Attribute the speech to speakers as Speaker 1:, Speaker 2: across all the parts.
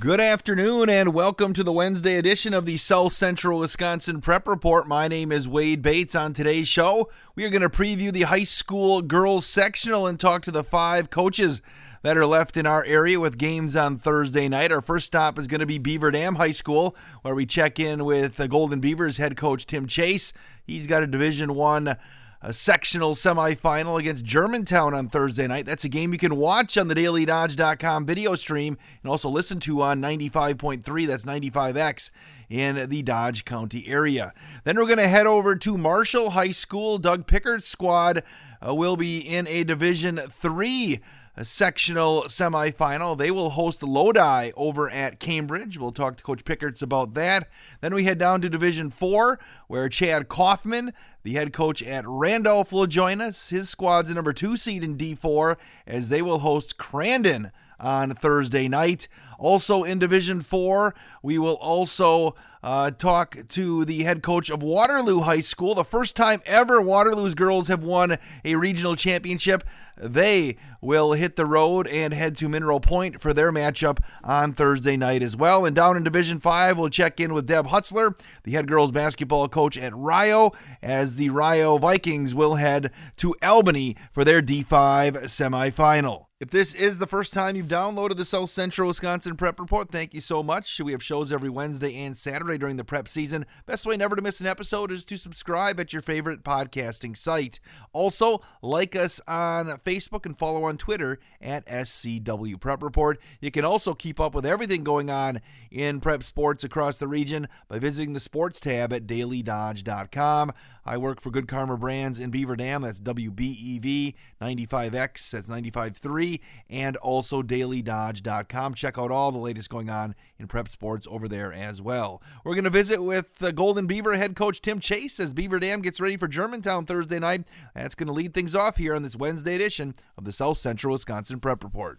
Speaker 1: Good afternoon and welcome to the Wednesday edition of the South Central Wisconsin Prep Report. My name is Wade Bates. On today's show, we are going to preview the high school girls sectional and talk to the five coaches that are left in our area with games on Thursday night. Our first stop is going to be Beaver Dam High School, where we check in with the Golden Beavers head coach Tim Chase. He's got a Division One a sectional semifinal against Germantown on Thursday night. That's a game you can watch on the dailydodge.com video stream and also listen to on 95.3, that's 95X in the Dodge County area. Then we're going to head over to Marshall High School. Doug Pickert's squad uh, will be in a Division 3 a sectional semifinal. They will host Lodi over at Cambridge. We'll talk to Coach Pickerts about that. Then we head down to Division 4, where Chad Kaufman, the head coach at Randolph, will join us. His squad's a number two seed in D4 as they will host Crandon on Thursday night. Also in Division 4, we will also uh, talk to the head coach of Waterloo High School. The first time ever Waterloo's girls have won a regional championship. They will hit the road and head to Mineral Point for their matchup on Thursday night as well. And down in Division 5, we'll check in with Deb Hutzler, the head girls basketball coach at Rio, as the Rio Vikings will head to Albany for their D5 semifinal. If this is the first time you've downloaded the South Central Wisconsin Prep Report, thank you so much. We have shows every Wednesday and Saturday during the prep season. Best way never to miss an episode is to subscribe at your favorite podcasting site. Also, like us on Facebook and follow on Twitter at SCW Prep Report. You can also keep up with everything going on in prep sports across the region by visiting the sports tab at dailydodge.com. I work for Good Karma Brands in Beaver Dam. That's WBEV 95X. That's 95.3. And also dailydodge.com. Check out all the latest going on in prep sports over there as well. We're going to visit with the Golden Beaver head coach Tim Chase as Beaver Dam gets ready for Germantown Thursday night. That's going to lead things off here on this Wednesday edition of the South Central Wisconsin Prep Report.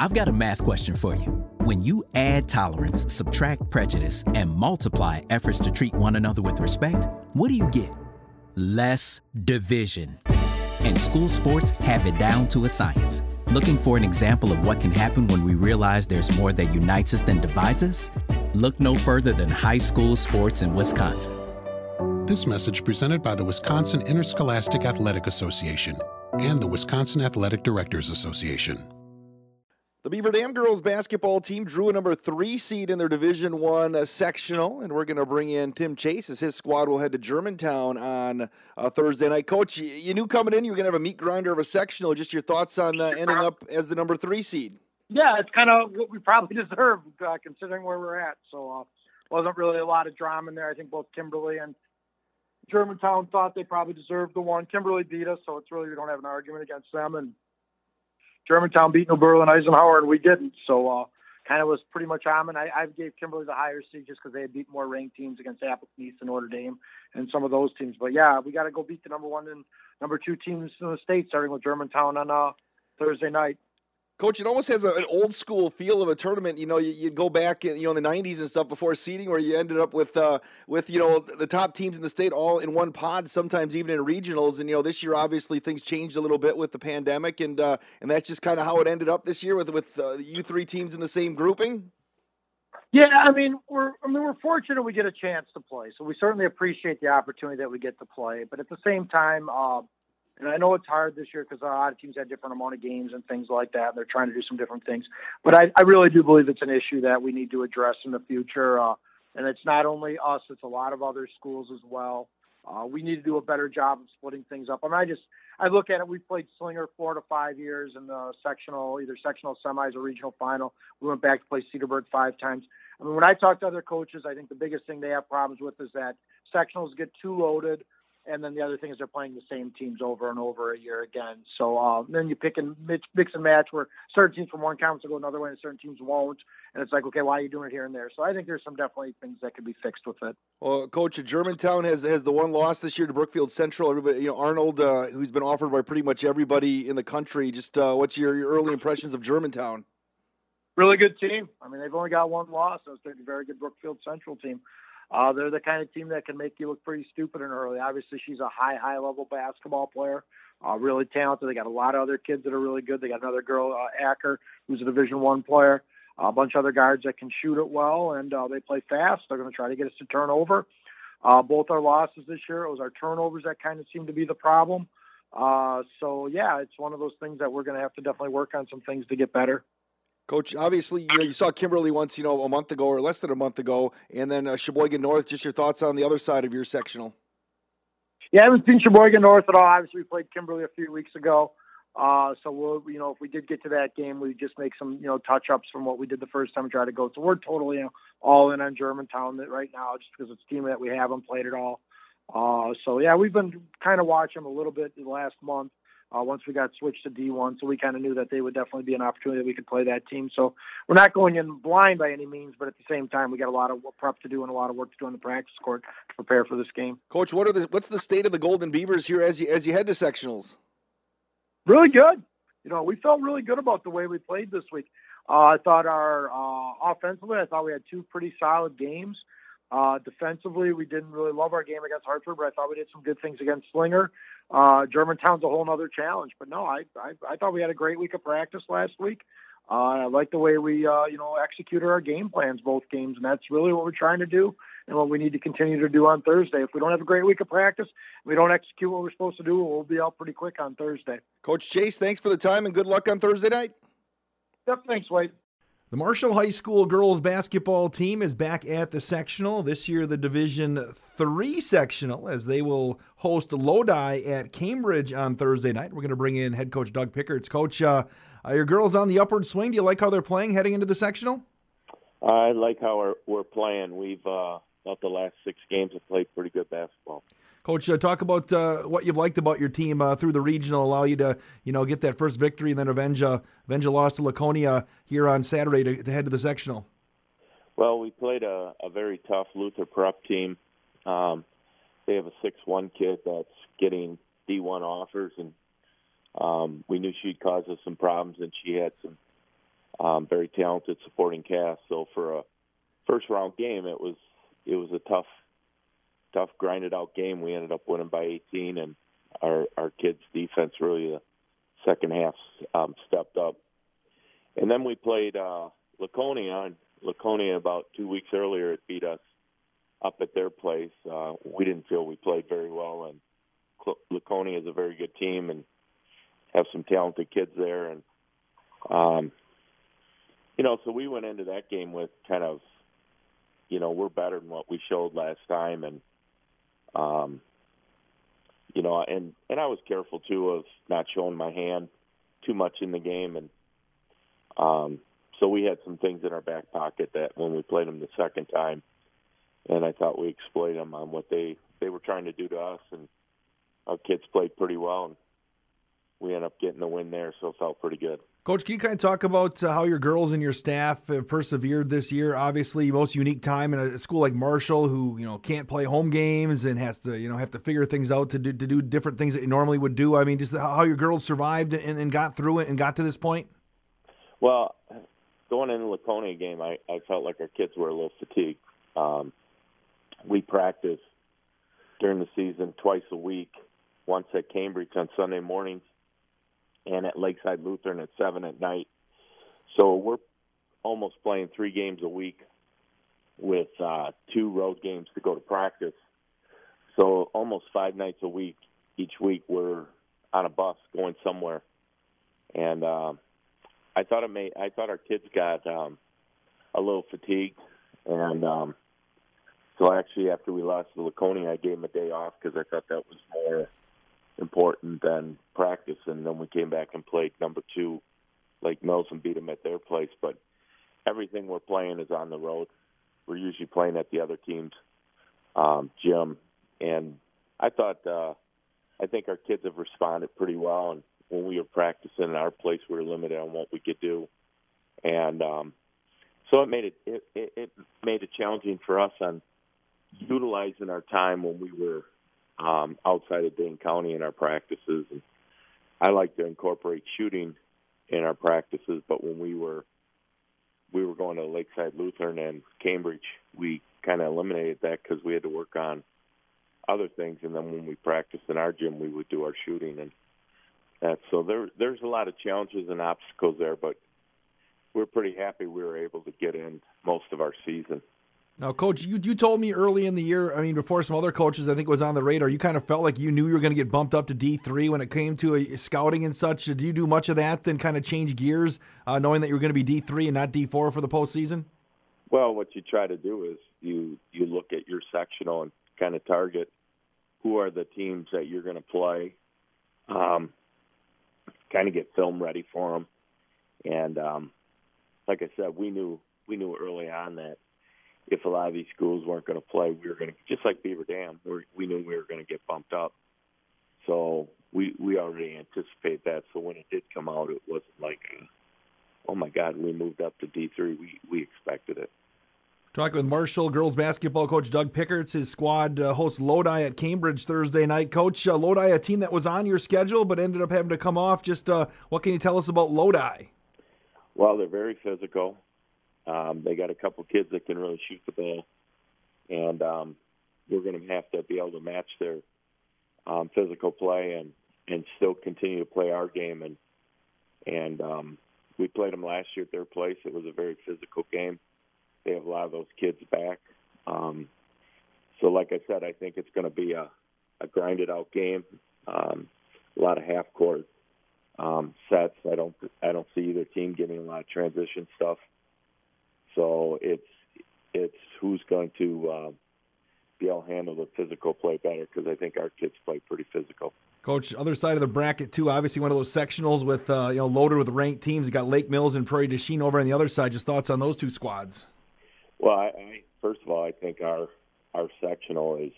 Speaker 2: I've got a math question for you. When you add tolerance, subtract prejudice, and multiply efforts to treat one another with respect, what do you get? Less division. And school sports have it down to a science. Looking for an example of what can happen when we realize there's more that unites us than divides us? Look no further than high school sports in Wisconsin.
Speaker 3: This message presented by the Wisconsin Interscholastic Athletic Association and the Wisconsin Athletic Directors Association.
Speaker 1: The Beaver Dam girls basketball team drew a number three seed in their Division One uh, sectional, and we're going to bring in Tim Chase as his squad will head to Germantown on uh, Thursday night. Coach, you, you, knew coming in you were going to have a meat grinder of a sectional. Just your thoughts on uh, ending up as the number three seed?
Speaker 4: Yeah, it's kind of what we probably deserve uh, considering where we're at. So, uh, wasn't really a lot of drama in there. I think both Kimberly and Germantown thought they probably deserved the one. Kimberly beat us, so it's really we don't have an argument against them and Germantown beat New Berlin Eisenhower, and we didn't. So uh, kind of was pretty much on. And I, I gave Kimberly the higher seed just because they had beat more ranked teams against Appleton East and Notre Dame and some of those teams. But yeah, we got to go beat the number one and number two teams in the state, starting with Germantown on uh, Thursday night.
Speaker 1: Coach, it almost has a, an old school feel of a tournament. You know, you, would go back, you know, in the '90s and stuff before seeding, where you ended up with, uh, with you know, the top teams in the state all in one pod. Sometimes even in regionals. And you know, this year obviously things changed a little bit with the pandemic, and uh, and that's just kind of how it ended up this year with with uh, U three teams in the same grouping.
Speaker 4: Yeah, I mean, we're I mean we're fortunate we get a chance to play, so we certainly appreciate the opportunity that we get to play. But at the same time. Uh, and I know it's hard this year because a lot of teams had different amount of games and things like that. And they're trying to do some different things. But I, I really do believe it's an issue that we need to address in the future. Uh, and it's not only us; it's a lot of other schools as well. Uh, we need to do a better job of splitting things up. I mean, I just I look at it. We played Slinger four to five years in the sectional, either sectional semis or regional final. We went back to play Cedarburg five times. I mean, when I talk to other coaches, I think the biggest thing they have problems with is that sectionals get too loaded and then the other thing is they're playing the same teams over and over a year again. So uh, then you pick and mix and match where certain teams from one conference will go another way and certain teams won't, and it's like, okay, why are you doing it here and there? So I think there's some definitely things that could be fixed with it.
Speaker 1: Well, Coach, Germantown has has the one loss this year to Brookfield Central. Everybody, you know, Arnold, uh, who's been offered by pretty much everybody in the country. Just uh, what's your, your early impressions of Germantown?
Speaker 4: Really good team. I mean, they've only got one loss. So it's a very good Brookfield Central team. Uh, they're the kind of team that can make you look pretty stupid and early. Obviously, she's a high, high level basketball player, uh, really talented. They got a lot of other kids that are really good. They got another girl, uh, Acker, who's a Division One player. a bunch of other guards that can shoot it well, and uh, they play fast. They're going to try to get us to turnover. Uh, both our losses this year, it was our turnovers that kind of seemed to be the problem. Uh, so yeah, it's one of those things that we're going to have to definitely work on some things to get better.
Speaker 5: Coach, obviously, you know you saw Kimberly once, you know, a month ago or less than a month ago, and then uh, Sheboygan North. Just your thoughts on the other side of your sectional?
Speaker 4: Yeah, I haven't seen Sheboygan North at all. Obviously, we played Kimberly a few weeks ago. Uh, so we'll, you know, if we did get to that game, we just make some, you know, touch ups from what we did the first time tried to go. So we're totally you know, all in on Germantown right now, just because it's a team that we haven't played at all. Uh, so yeah, we've been kind of watching them a little bit the last month. Uh, once we got switched to D1, so we kind of knew that they would definitely be an opportunity that we could play that team. So we're not going in blind by any means, but at the same time, we got a lot of prep to do and a lot of work to do on the practice court to prepare for this game.
Speaker 5: Coach, what are the what's the state of the Golden Beavers here as you as you head to sectionals?
Speaker 4: Really good. You know, we felt really good about the way we played this week. Uh, I thought our uh, offensively, I thought we had two pretty solid games. Uh, defensively, we didn't really love our game against Hartford, but I thought we did some good things against Slinger. Uh, Germantown's a whole other challenge, but no, I, I, I thought we had a great week of practice last week. Uh, I like the way we, uh, you know, executed our game plans both games, and that's really what we're trying to do and what we need to continue to do on Thursday. If we don't have a great week of practice, we don't execute what we're supposed to do, we'll be out pretty quick on Thursday.
Speaker 5: Coach Chase, thanks for the time and good luck on Thursday night.
Speaker 4: Yep, thanks, Wade.
Speaker 1: The Marshall High School girls basketball team is back at the sectional. This year, the Division Three sectional, as they will host Lodi at Cambridge on Thursday night. We're going to bring in head coach Doug Pickards. Coach, uh, are your girls on the upward swing? Do you like how they're playing heading into the sectional?
Speaker 6: I like how we're, we're playing. We've uh, about the last six games have played pretty good basketball.
Speaker 1: Coach, uh, talk about uh, what you've liked about your team uh, through the regional, allow you to, you know, get that first victory, and then avenge, uh, avenge a loss to Laconia here on Saturday to, to, head to the sectional.
Speaker 6: Well, we played a, a very tough Luther Prep team. Um, they have a six-one kid that's getting D1 offers, and um, we knew she'd cause us some problems, and she had some um, very talented supporting cast. So for a first-round game, it was it was a tough tough, grinded out game. We ended up winning by 18, and our our kids' defense really the second half um, stepped up. And then we played uh, Laconia, and Laconia about two weeks earlier it beat us up at their place. Uh, we didn't feel we played very well, and Laconia is a very good team and have some talented kids there, and um, you know, so we went into that game with kind of, you know, we're better than what we showed last time, and um, you know, and and I was careful too of not showing my hand too much in the game, and um, so we had some things in our back pocket that when we played them the second time, and I thought we exploited them on what they they were trying to do to us, and our kids played pretty well, and we ended up getting the win there, so it felt pretty good.
Speaker 1: Coach, can you kind of talk about uh, how your girls and your staff have persevered this year? Obviously, most unique time in a school like Marshall, who you know can't play home games and has to you know have to figure things out to do to do different things that you normally would do. I mean, just how your girls survived and, and got through it and got to this point.
Speaker 6: Well, going into the Laconia game, I, I felt like our kids were a little fatigued. Um, we practice during the season twice a week, once at Cambridge on Sunday mornings and at Lakeside Lutheran at seven at night. So we're almost playing three games a week with uh, two road games to go to practice. So almost five nights a week each week we're on a bus going somewhere, and um, I thought it may I thought our kids got um, a little fatigued, and um, so actually after we lost to Laconia, I gave them a day off because I thought that was more important than practice. And then we came back and played number two, Lake Mills, and beat them at their place. But everything we're playing is on the road. We're usually playing at the other team's um, gym, and I thought uh, I think our kids have responded pretty well. And when we were practicing in our place, we were limited on what we could do, and um, so it made it, it it it made it challenging for us on utilizing our time when we were um, outside of Dane County in our practices. And I like to incorporate shooting in our practices, but when we were we were going to Lakeside Lutheran and Cambridge, we kind of eliminated that because we had to work on other things. And then when we practiced in our gym, we would do our shooting and that. So there there's a lot of challenges and obstacles there, but we're pretty happy we were able to get in most of our season.
Speaker 1: Now, coach, you you told me early in the year, I mean, before some other coaches, I think was on the radar. You kind of felt like you knew you were going to get bumped up to D three when it came to a, scouting and such. Did you do much of that? Then kind of change gears, uh, knowing that you were going to be D three and not D four for the postseason.
Speaker 6: Well, what you try to do is you you look at your sectional and kind of target who are the teams that you're going to play. Um, kind of get film ready for them, and um, like I said, we knew we knew early on that if a lot of these schools weren't going to play, we were going to just like Beaver Dam. we we knew we were going to get bumped up, so we we already anticipated that. So when it did come out, it wasn't like, oh my God, we moved up to D three. We we expected it.
Speaker 1: Talking with Marshall girls basketball coach Doug Pickerts. His squad uh, hosts Lodi at Cambridge Thursday night. Coach, uh, Lodi, a team that was on your schedule but ended up having to come off. Just uh, what can you tell us about Lodi?
Speaker 6: Well, they're very physical. Um, they got a couple kids that can really shoot the ball, and um, we're going to have to be able to match their um, physical play and and still continue to play our game. And and um, we played them last year at their place. It was a very physical game. They have a lot of those kids back. Um, so, like I said, I think it's going to be a, a grinded out game. Um, a lot of half court um, sets. I don't I don't see either team getting a lot of transition stuff. So it's it's who's going to uh, be able to handle the physical play better because I think our kids play pretty physical.
Speaker 1: Coach, other side of the bracket too. Obviously, one of those sectionals with uh, you know loaded with ranked teams. You got Lake Mills and Prairie du Chien over on the other side. Just thoughts on those two squads?
Speaker 6: Well, I, I, first of all, I think our our sectional is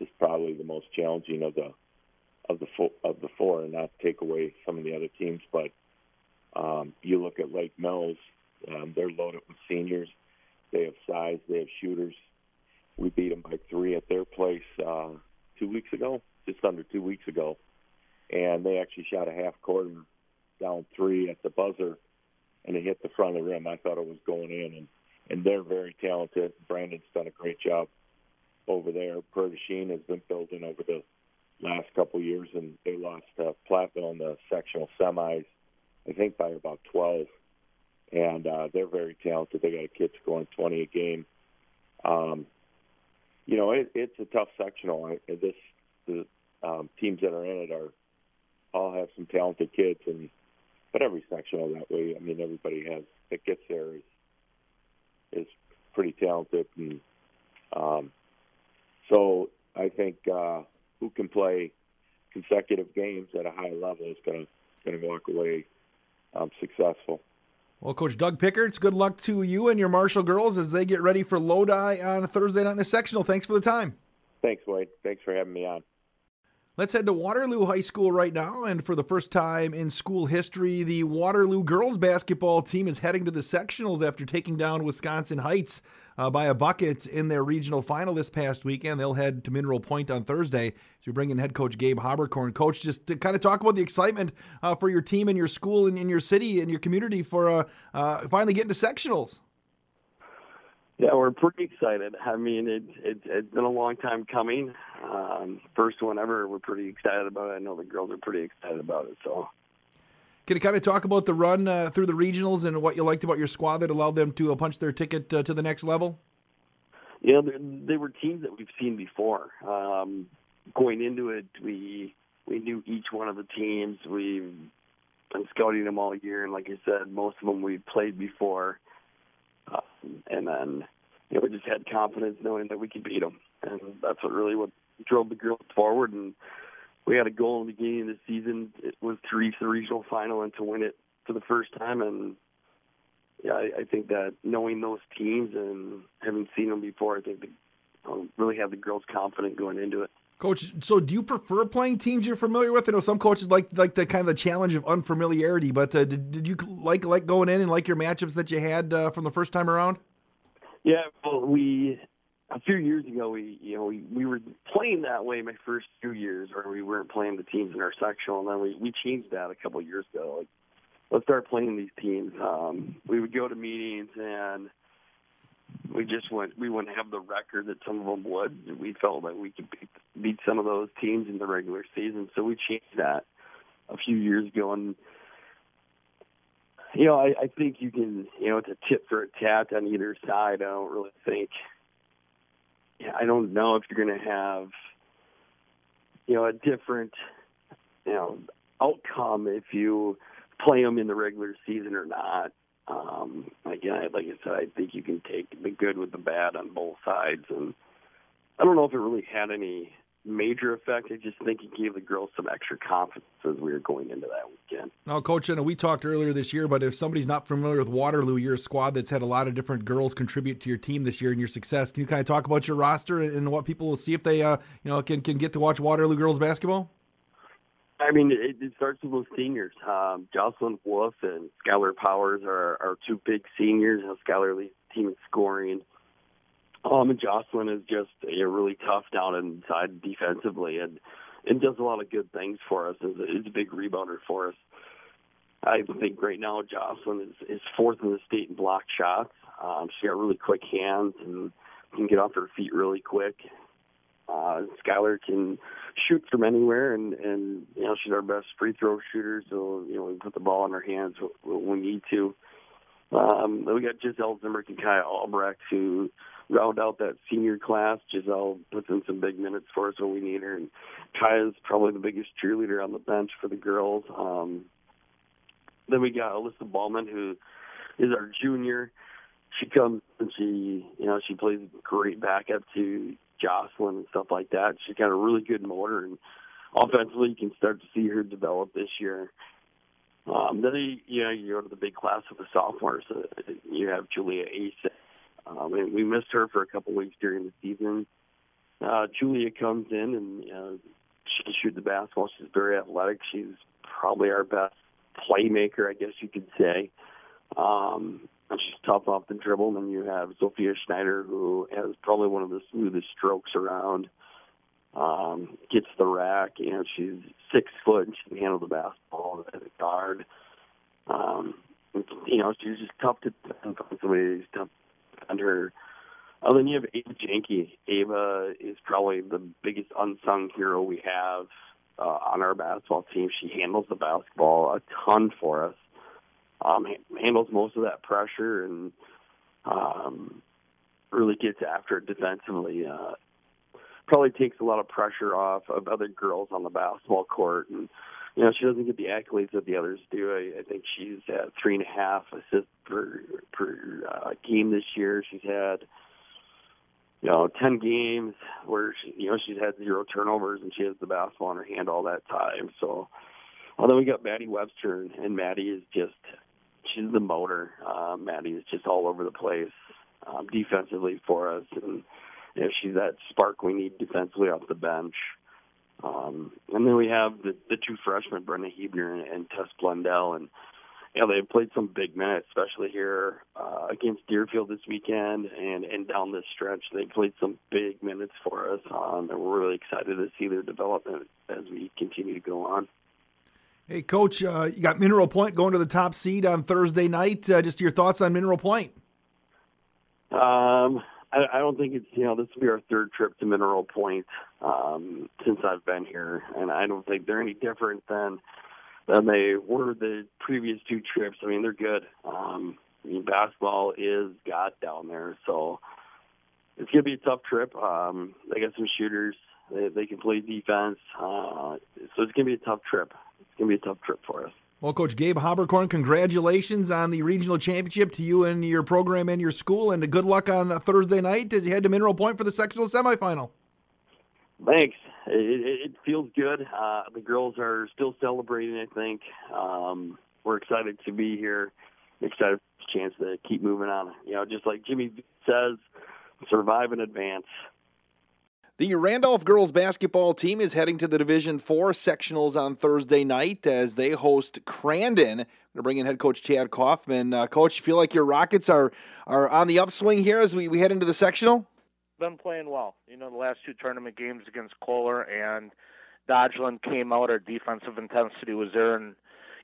Speaker 6: is probably the most challenging of the of the four, of the four, and not take away some of the other teams. But um, you look at Lake Mills; um, they're loaded with seniors. They have size. They have shooters. We beat them by three at their place uh, two weeks ago, just under two weeks ago, and they actually shot a half court and down three at the buzzer, and it hit the front of the rim. I thought it was going in, and and they're very talented. Brandon's done a great job over there. Du has been building over the last couple years, and they lost uh, Platteville in the sectional semis, I think by about 12. And uh, they're very talented. They got kids scoring 20 a game. Um, you know, it, it's a tough sectional. I, this the um, teams that are in it are all have some talented kids, and but every sectional that way. I mean, everybody has that gets there is is pretty talented, and um, so I think uh, who can play consecutive games at a high level is going to going to walk away um, successful.
Speaker 1: Well, Coach Doug Pickerts, good luck to you and your Marshall girls as they get ready for Lodi on Thursday night in the sectional. Thanks for the time.
Speaker 6: Thanks, Wade. Thanks for having me on.
Speaker 1: Let's head to Waterloo High School right now. And for the first time in school history, the Waterloo girls basketball team is heading to the sectionals after taking down Wisconsin Heights uh, by a bucket in their regional final this past weekend. They'll head to Mineral Point on Thursday. So we bring in head coach Gabe Haberkorn. Coach, just to kind of talk about the excitement uh, for your team and your school and in your city and your community for uh, uh, finally getting to sectionals.
Speaker 7: Yeah, we're pretty excited. I mean, it, it, it's been a long time coming. Um, first one ever. We're pretty excited about it. I know the girls are pretty excited about it. So,
Speaker 1: can you kind of talk about the run uh, through the regionals and what you liked about your squad that allowed them to uh, punch their ticket uh, to the next level?
Speaker 7: Yeah, they were teams that we've seen before. Um, going into it, we we knew each one of the teams. We've been scouting them all year, and like I said, most of them we've played before. And then you know we just had confidence knowing that we could beat them, and that's what really what drove the girls forward. And we had a goal in the beginning of the season. It was to reach the regional final and to win it for the first time. And yeah, I, I think that knowing those teams and having seen them before, I think they um, really have the girls confident going into it.
Speaker 1: Coach, so do you prefer playing teams you're familiar with? I know some coaches like like the kind of the challenge of unfamiliarity, but uh, did, did you like like going in and like your matchups that you had uh, from the first time around?
Speaker 7: Yeah, well, we a few years ago we you know we, we were playing that way my first few years, where we weren't playing the teams in our sectional, and then we we changed that a couple years ago. Like, let's start playing these teams. Um, we would go to meetings and we just went we wouldn't have the record that some of them would. We felt that we could beat, beat some of those teams in the regular season, so we changed that a few years ago. And you know, I, I think you can, you know, it's a tit for a tat on either side. I don't really think. Yeah, I don't know if you're going to have, you know, a different, you know, outcome if you play them in the regular season or not. Um, again, like I said, I think you can take the good with the bad on both sides, and I don't know if it really had any major effect. I just think it gave the girls some extra confidence as we were going into that weekend.
Speaker 1: Now, Coach, I know we talked earlier this year, but if somebody's not familiar with Waterloo, you're a squad that's had a lot of different girls contribute to your team this year and your success. Can you kind of talk about your roster and what people will see if they, uh, you know, can can get to watch Waterloo girls basketball?
Speaker 7: I mean, it, it starts with those seniors. Um, Jocelyn Wolf and Skylar Powers are, are two big seniors. Know, Skylar leads the team in scoring. Um, and Jocelyn is just you know, really tough down inside defensively and and does a lot of good things for us. Is a, is a big rebounder for us. I think right now Jocelyn is, is fourth in the state in block shots. Um, she got really quick hands and can get off her feet really quick. Uh, Skylar can shoot from anywhere, and and you know she's our best free throw shooter. So you know we put the ball in her hands when we need to. Um, we got Giselle Zimmer and Kaya Albrecht who round out that senior class. Giselle puts in some big minutes for us when we need her, and Kaya's probably the biggest cheerleader on the bench for the girls. Um, then we got Alyssa Ballman, who is our junior. She comes and she, you know, she plays great backup to Jocelyn and stuff like that. She's got a really good motor, and offensively, you can start to see her develop this year. Um, then you know you go to the big class of the sophomores. Uh, you have Julia Ace um, and we missed her for a couple weeks during the season. Uh, Julia comes in and uh, she can shoot the basketball. She's very athletic. She's probably our best playmaker, I guess you could say. Um, she's tough off the dribble. And you have Sophia Schneider, who has probably one of the smoothest strokes around. Um, gets the rack. Know, she's six foot and she can handle the basketball as a guard. Um, you know, she's just tough to defend from somebody who's tough under. Oh, then you have Ava Janke. Ava is probably the biggest unsung hero we have uh, on our basketball team. She handles the basketball a ton for us. Um, handles most of that pressure and um, really gets after it defensively. Uh, probably takes a lot of pressure off of other girls on the basketball court and you know, she doesn't get the accolades that the others do. I, I think she's at three and a half assists per per uh, game this year. She's had you know ten games where she, you know she's had zero turnovers and she has the basketball in her hand all that time. So, although we got Maddie Webster and, and Maddie is just she's the motor. Uh, Maddie is just all over the place um, defensively for us, and you know, she's that spark we need defensively off the bench. Um, and then we have the, the two freshmen, Brenda Hebner and, and Tess Blundell, and you know they've played some big minutes, especially here uh, against Deerfield this weekend and and down this stretch. They played some big minutes for us, um, and we're really excited to see their development as we continue to go on.
Speaker 1: Hey, Coach, uh, you got Mineral Point going to the top seed on Thursday night. Uh, just your thoughts on Mineral Point?
Speaker 7: Um, I, I don't think it's you know this will be our third trip to Mineral Point um, since I've been here, and I don't think they're any different than than they were the previous two trips. I mean, they're good. Um, I mean, basketball is God down there, so it's gonna be a tough trip. Um, they got some shooters. They, they can play defense, uh, so it's gonna be a tough trip. It's gonna be a tough trip for us.
Speaker 1: Well, Coach Gabe Haberkorn, congratulations on the regional championship to you and your program and your school, and good luck on Thursday night as you head to Mineral Point for the sectional semifinal.
Speaker 7: Thanks. It, it feels good. Uh, the girls are still celebrating. I think um, we're excited to be here. Excited for the chance to keep moving on. You know, just like Jimmy says, survive and advance.
Speaker 5: The Randolph girls basketball team is heading to the Division Four sectionals on Thursday night as they host Crandon. I'm going to bring in head coach Chad Kaufman. Uh, coach, you feel like your Rockets are are on the upswing here as we, we head into the sectional?
Speaker 8: Been playing well. You know, the last two tournament games against Kohler and Dodgeland came out. Our defensive intensity was there, and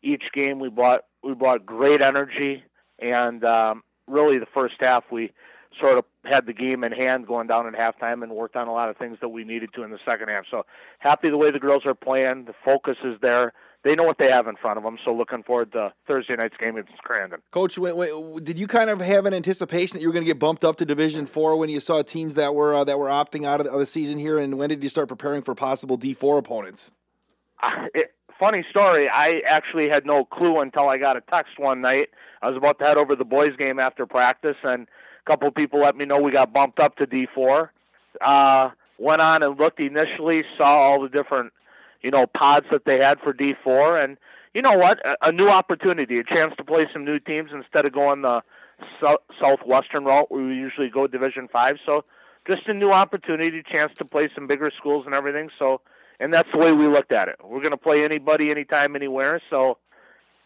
Speaker 8: each game we brought we brought great energy. And um, really, the first half we sort of had the game in hand going down in halftime and worked on a lot of things that we needed to in the second half. So happy the way the girls are playing. The focus is there. they know what they have in front of them. So looking forward to Thursday night's game against Crandon.
Speaker 1: Coach, wait, wait, did you kind of have an anticipation that you were going to get bumped up to Division Four when you saw teams that were uh, that were opting out of the, season here? And when did you start preparing for possible D four opponents?
Speaker 8: Uh, it, funny story. I actually had no clue until I got a text one night. I was about to head over to the boys' game after practice, and a couple people let me know we got bumped up to D four. Uh, went on and looked initially, saw all the different you know, pods that they had for D4. And you know what? A, a new opportunity, a chance to play some new teams instead of going the so- southwestern route where we usually go Division Five. So just a new opportunity, chance to play some bigger schools and everything. So, and that's the way we looked at it. We're going to play anybody, anytime, anywhere. So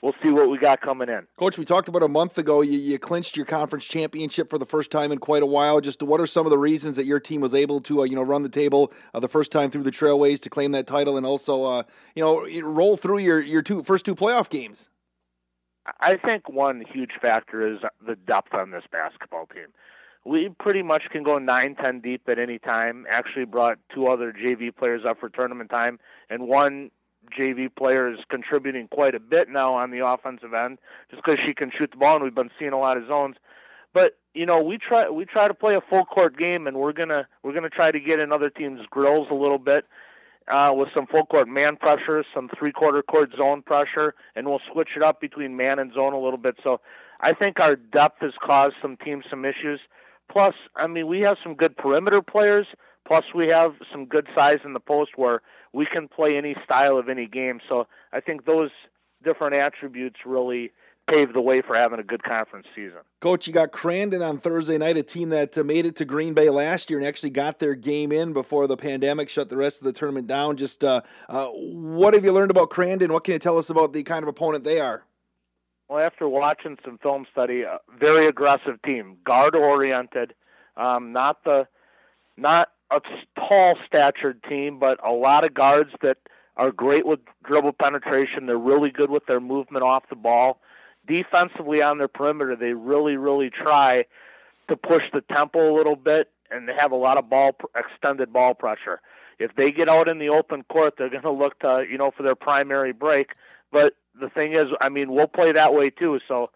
Speaker 8: we'll see what we got coming in.
Speaker 1: Coach, we talked about a month ago. You, you, clinched your conference championship for the first time in quite a while. Just what are some of the reasons that your team was able to, uh, you know, run the table uh, the first time through the Trailways to claim that title, and also, uh, you know, roll through your your two first two playoff games?
Speaker 8: I think one huge factor is the depth on this basketball team. We pretty much can go nine, ten deep at any time. Actually, brought two other JV players up for tournament time, and one JV player is contributing quite a bit now on the offensive end, just because she can shoot the ball, and we've been seeing a lot of zones. But you know, we try we try to play a full court game, and we're gonna we're gonna try to get in other teams' grills a little bit uh, with some full court man pressure, some three quarter court zone pressure, and we'll switch it up between man and zone a little bit. So I think our depth has caused some teams some issues. Plus, I mean, we have some good perimeter players. Plus, we have some good size in the post where we can play any style of any game. So I think those different attributes really paved the way for having a good conference season.
Speaker 1: Coach, you got Crandon on Thursday night, a team that uh, made it to Green Bay last year and actually got their game in before the pandemic shut the rest of the tournament down. Just uh, uh, what have you learned about Crandon? What can you tell us about the kind of opponent they are?
Speaker 8: Well, after watching some film study, a very aggressive team, guard oriented, um, not the not a tall statured team, but a lot of guards that are great with dribble penetration. They're really good with their movement off the ball. Defensively on their perimeter, they really, really try to push the tempo a little bit, and they have a lot of ball extended ball pressure. If they get out in the open court, they're going to look to you know for their primary break. But the thing is, I mean, we'll play that way too. So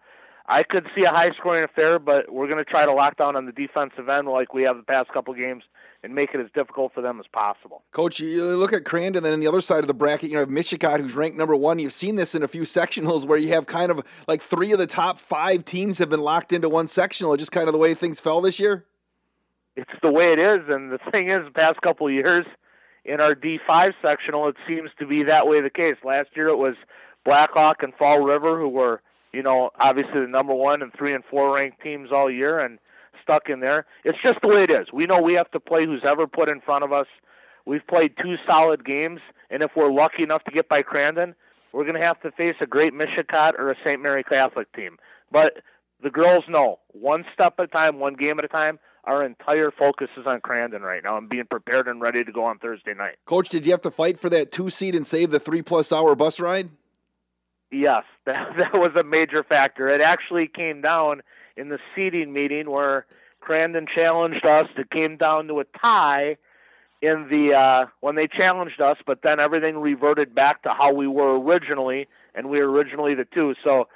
Speaker 8: I could see a high scoring affair, but we're going to try to lock down on the defensive end like we have the past couple games and make it as difficult for them as possible.
Speaker 1: Coach, you look at Crandon, then on the other side of the bracket, you know, Mishicot, who's ranked number one. You've seen this in a few sectionals where you have kind of like three of the top five teams have been locked into one sectional. Just kind of the way things fell this year.
Speaker 8: It's the way it is, and the thing is, the past couple of years in our D5 sectional, it seems to be that way the case. Last year it was Blackhawk and Fall River, who were you know, obviously the number one and three and four ranked teams all year and stuck in there. It's just the way it is. We know we have to play who's ever put in front of us. We've played two solid games, and if we're lucky enough to get by Crandon, we're going to have to face a great Mishicot or a St. Mary Catholic team. But the girls know one step at a time, one game at a time. Our entire focus is on Crandon right now and being prepared and ready to go on Thursday night.
Speaker 1: Coach, did you have to fight for that two seat and save the three plus hour bus ride?
Speaker 8: Yes, that that was a major factor. It actually came down in the seating meeting where Crandon challenged us. It came down to a tie in the uh, when they challenged us, but then everything reverted back to how we were originally, and we were originally the two. So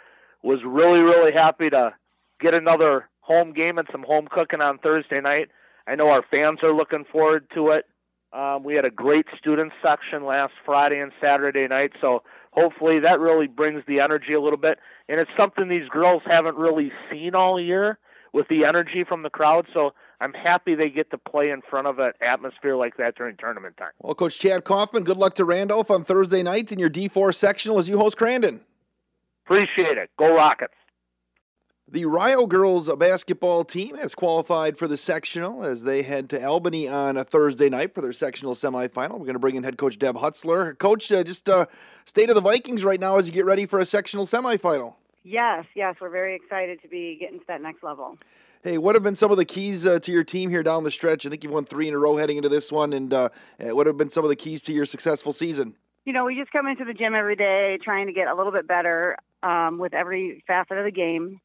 Speaker 8: was really really happy to get another home game and some home cooking on Thursday night. I know our fans are looking forward to it. Um, we had a great student section last Friday and Saturday night, so hopefully that really brings the energy a little bit. And it's something these girls haven't really seen all year with the energy from the crowd. So I'm happy they get to play in front of an atmosphere like that during tournament time.
Speaker 1: Well, Coach Chad Kaufman, good luck to Randolph on Thursday night in your D4 sectional as you host Crandon.
Speaker 8: Appreciate it. Go Rockets.
Speaker 1: The Rio girls basketball team has qualified for the sectional as they head to Albany on a Thursday night for their sectional semifinal. We're going to bring in head coach Deb Hutzler. Coach, uh, just uh, state of the Vikings right now as you get ready for a sectional semifinal.
Speaker 9: Yes, yes, we're very excited to be getting to that next level.
Speaker 1: Hey, what have been some of the keys uh, to your team here down the stretch? I think you've won three in a row heading into this one, and uh, uh, what have been some of the keys to your successful season?
Speaker 9: You know, we just come into the gym every day trying to get a little bit better um, with every facet of the game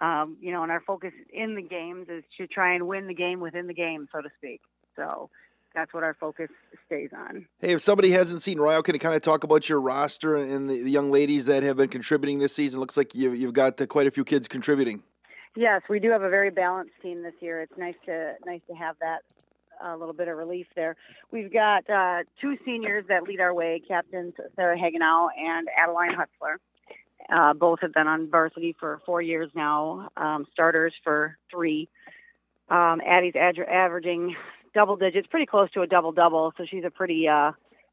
Speaker 9: um, you know, and our focus in the games is to try and win the game within the game, so to speak. So that's what our focus stays on.
Speaker 5: Hey, if somebody hasn't seen Rio, can you kind of talk about your roster and the, the young ladies that have been contributing this season? Looks like you've, you've got uh, quite a few kids contributing.
Speaker 9: Yes, we do have a very balanced team this year. It's nice to nice to have that a little bit of relief there. We've got uh, two seniors that lead our way, captains Sarah Hagenau and Adeline Hutzler. Uh, both have been on varsity for four years now, um, starters for three. Um, Addie's ad- averaging double digits, pretty close to a double double, so she's a pretty uh,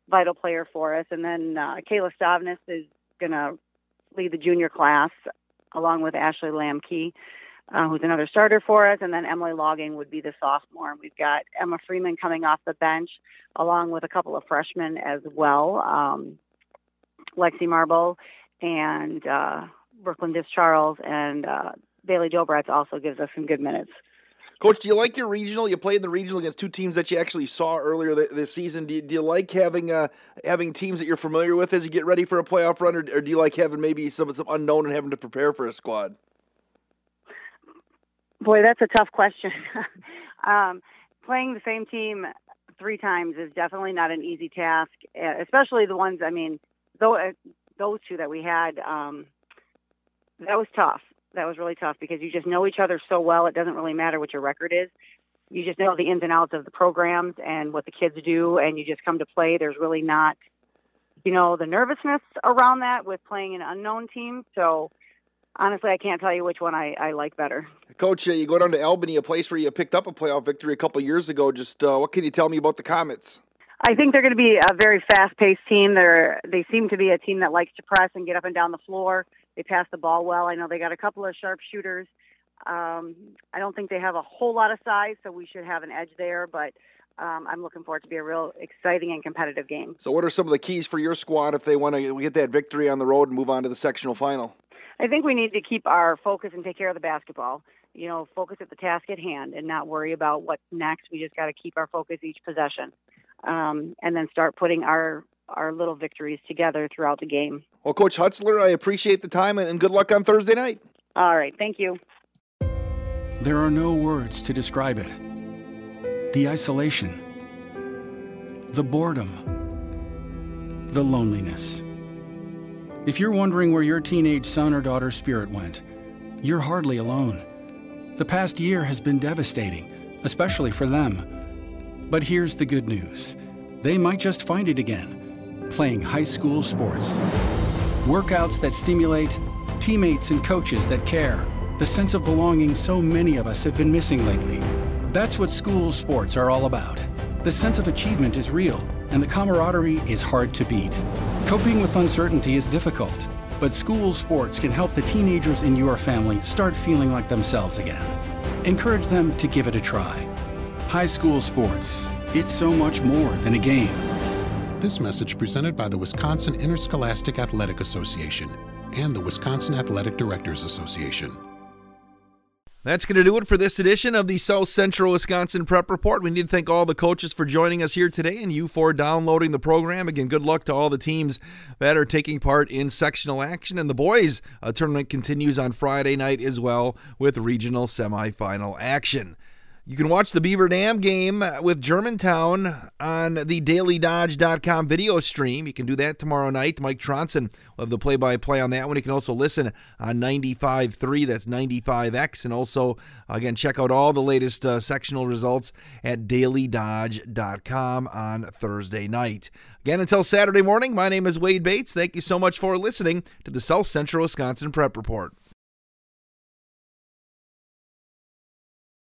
Speaker 9: vital player for us. And then uh, Kayla Stavnis is going to lead the junior class along with Ashley Lamke uh, who's another starter for us, and then Emily Logging would be the sophomore. We've got Emma Freeman coming off the bench, along with a couple of freshmen as well, um, Lexi Marble and uh, Brooklyn Dis Charles, and uh, Bailey Dobratz also gives us some good minutes.
Speaker 5: Coach, do you like your regional? You played in the regional against two teams that you actually saw earlier this season. Do you, do you like having uh, having teams that you're familiar with as you get ready for a playoff run, or, or do you like having maybe some some unknown and having to prepare for a squad?
Speaker 9: Boy, that's a tough question. um, playing the same team three times is definitely not an easy task, especially the ones. I mean, though uh, those two that we had, um, that was tough. That was really tough because you just know each other so well. It doesn't really matter what your record is. You just know the ins and outs of the programs and what the kids do, and you just come to play. There's really not, you know, the nervousness around that with playing an unknown team. So honestly, I can't tell you which one I, I like better.
Speaker 5: Coach, uh, you go down to Albany, a place where you picked up a playoff victory a couple years ago. Just uh, what can you tell me about the Comets?
Speaker 9: I think they're going to be a very fast-paced team. They're they seem to be a team that likes to press and get up and down the floor. They pass the ball well. I know they got a couple of sharpshooters. Um, I don't think they have a whole lot of size, so we should have an edge there. But um, I'm looking forward to be a real exciting and competitive game.
Speaker 5: So, what are some of the keys for your squad if they want to get that victory on the road and move on to the sectional final?
Speaker 9: I think we need to keep our focus and take care of the basketball. You know, focus at the task at hand and not worry about what's next. We just got to keep our focus each possession, um, and then start putting our our little victories together throughout the game.
Speaker 5: Well, Coach Hutzler, I appreciate the time and good luck on Thursday night.
Speaker 9: All right, thank you.
Speaker 10: There are no words to describe it. The isolation, the boredom, the loneliness. If you're wondering where your teenage son or daughter's spirit went, you're hardly alone. The past year has been devastating, especially for them. But here's the good news they might just find it again, playing high school sports. Workouts that stimulate, teammates and coaches that care, the sense of belonging so many of us have been missing lately. That's what school sports are all about. The sense of achievement is real and the camaraderie is hard to beat. Coping with uncertainty is difficult, but school sports can help the teenagers in your family start feeling like themselves again. Encourage them to give it a try. High school sports, it's so much more than a game.
Speaker 3: This message presented by the Wisconsin Interscholastic Athletic Association and the Wisconsin Athletic Directors Association.
Speaker 1: That's going to do it for this edition of the South Central Wisconsin Prep Report. We need to thank all the coaches for joining us here today and you for downloading the program. Again, good luck to all the teams that are taking part in sectional action. And the boys tournament continues on Friday night as well with regional semifinal action. You can watch the Beaver Dam game with Germantown on the dailydodge.com video stream. You can do that tomorrow night. Mike Tronson will have the play by play on that one. You can also listen on 95.3, that's 95X. And also, again, check out all the latest uh, sectional results at dailydodge.com on Thursday night. Again, until Saturday morning, my name is Wade Bates. Thank you so much for listening to the South Central Wisconsin Prep Report.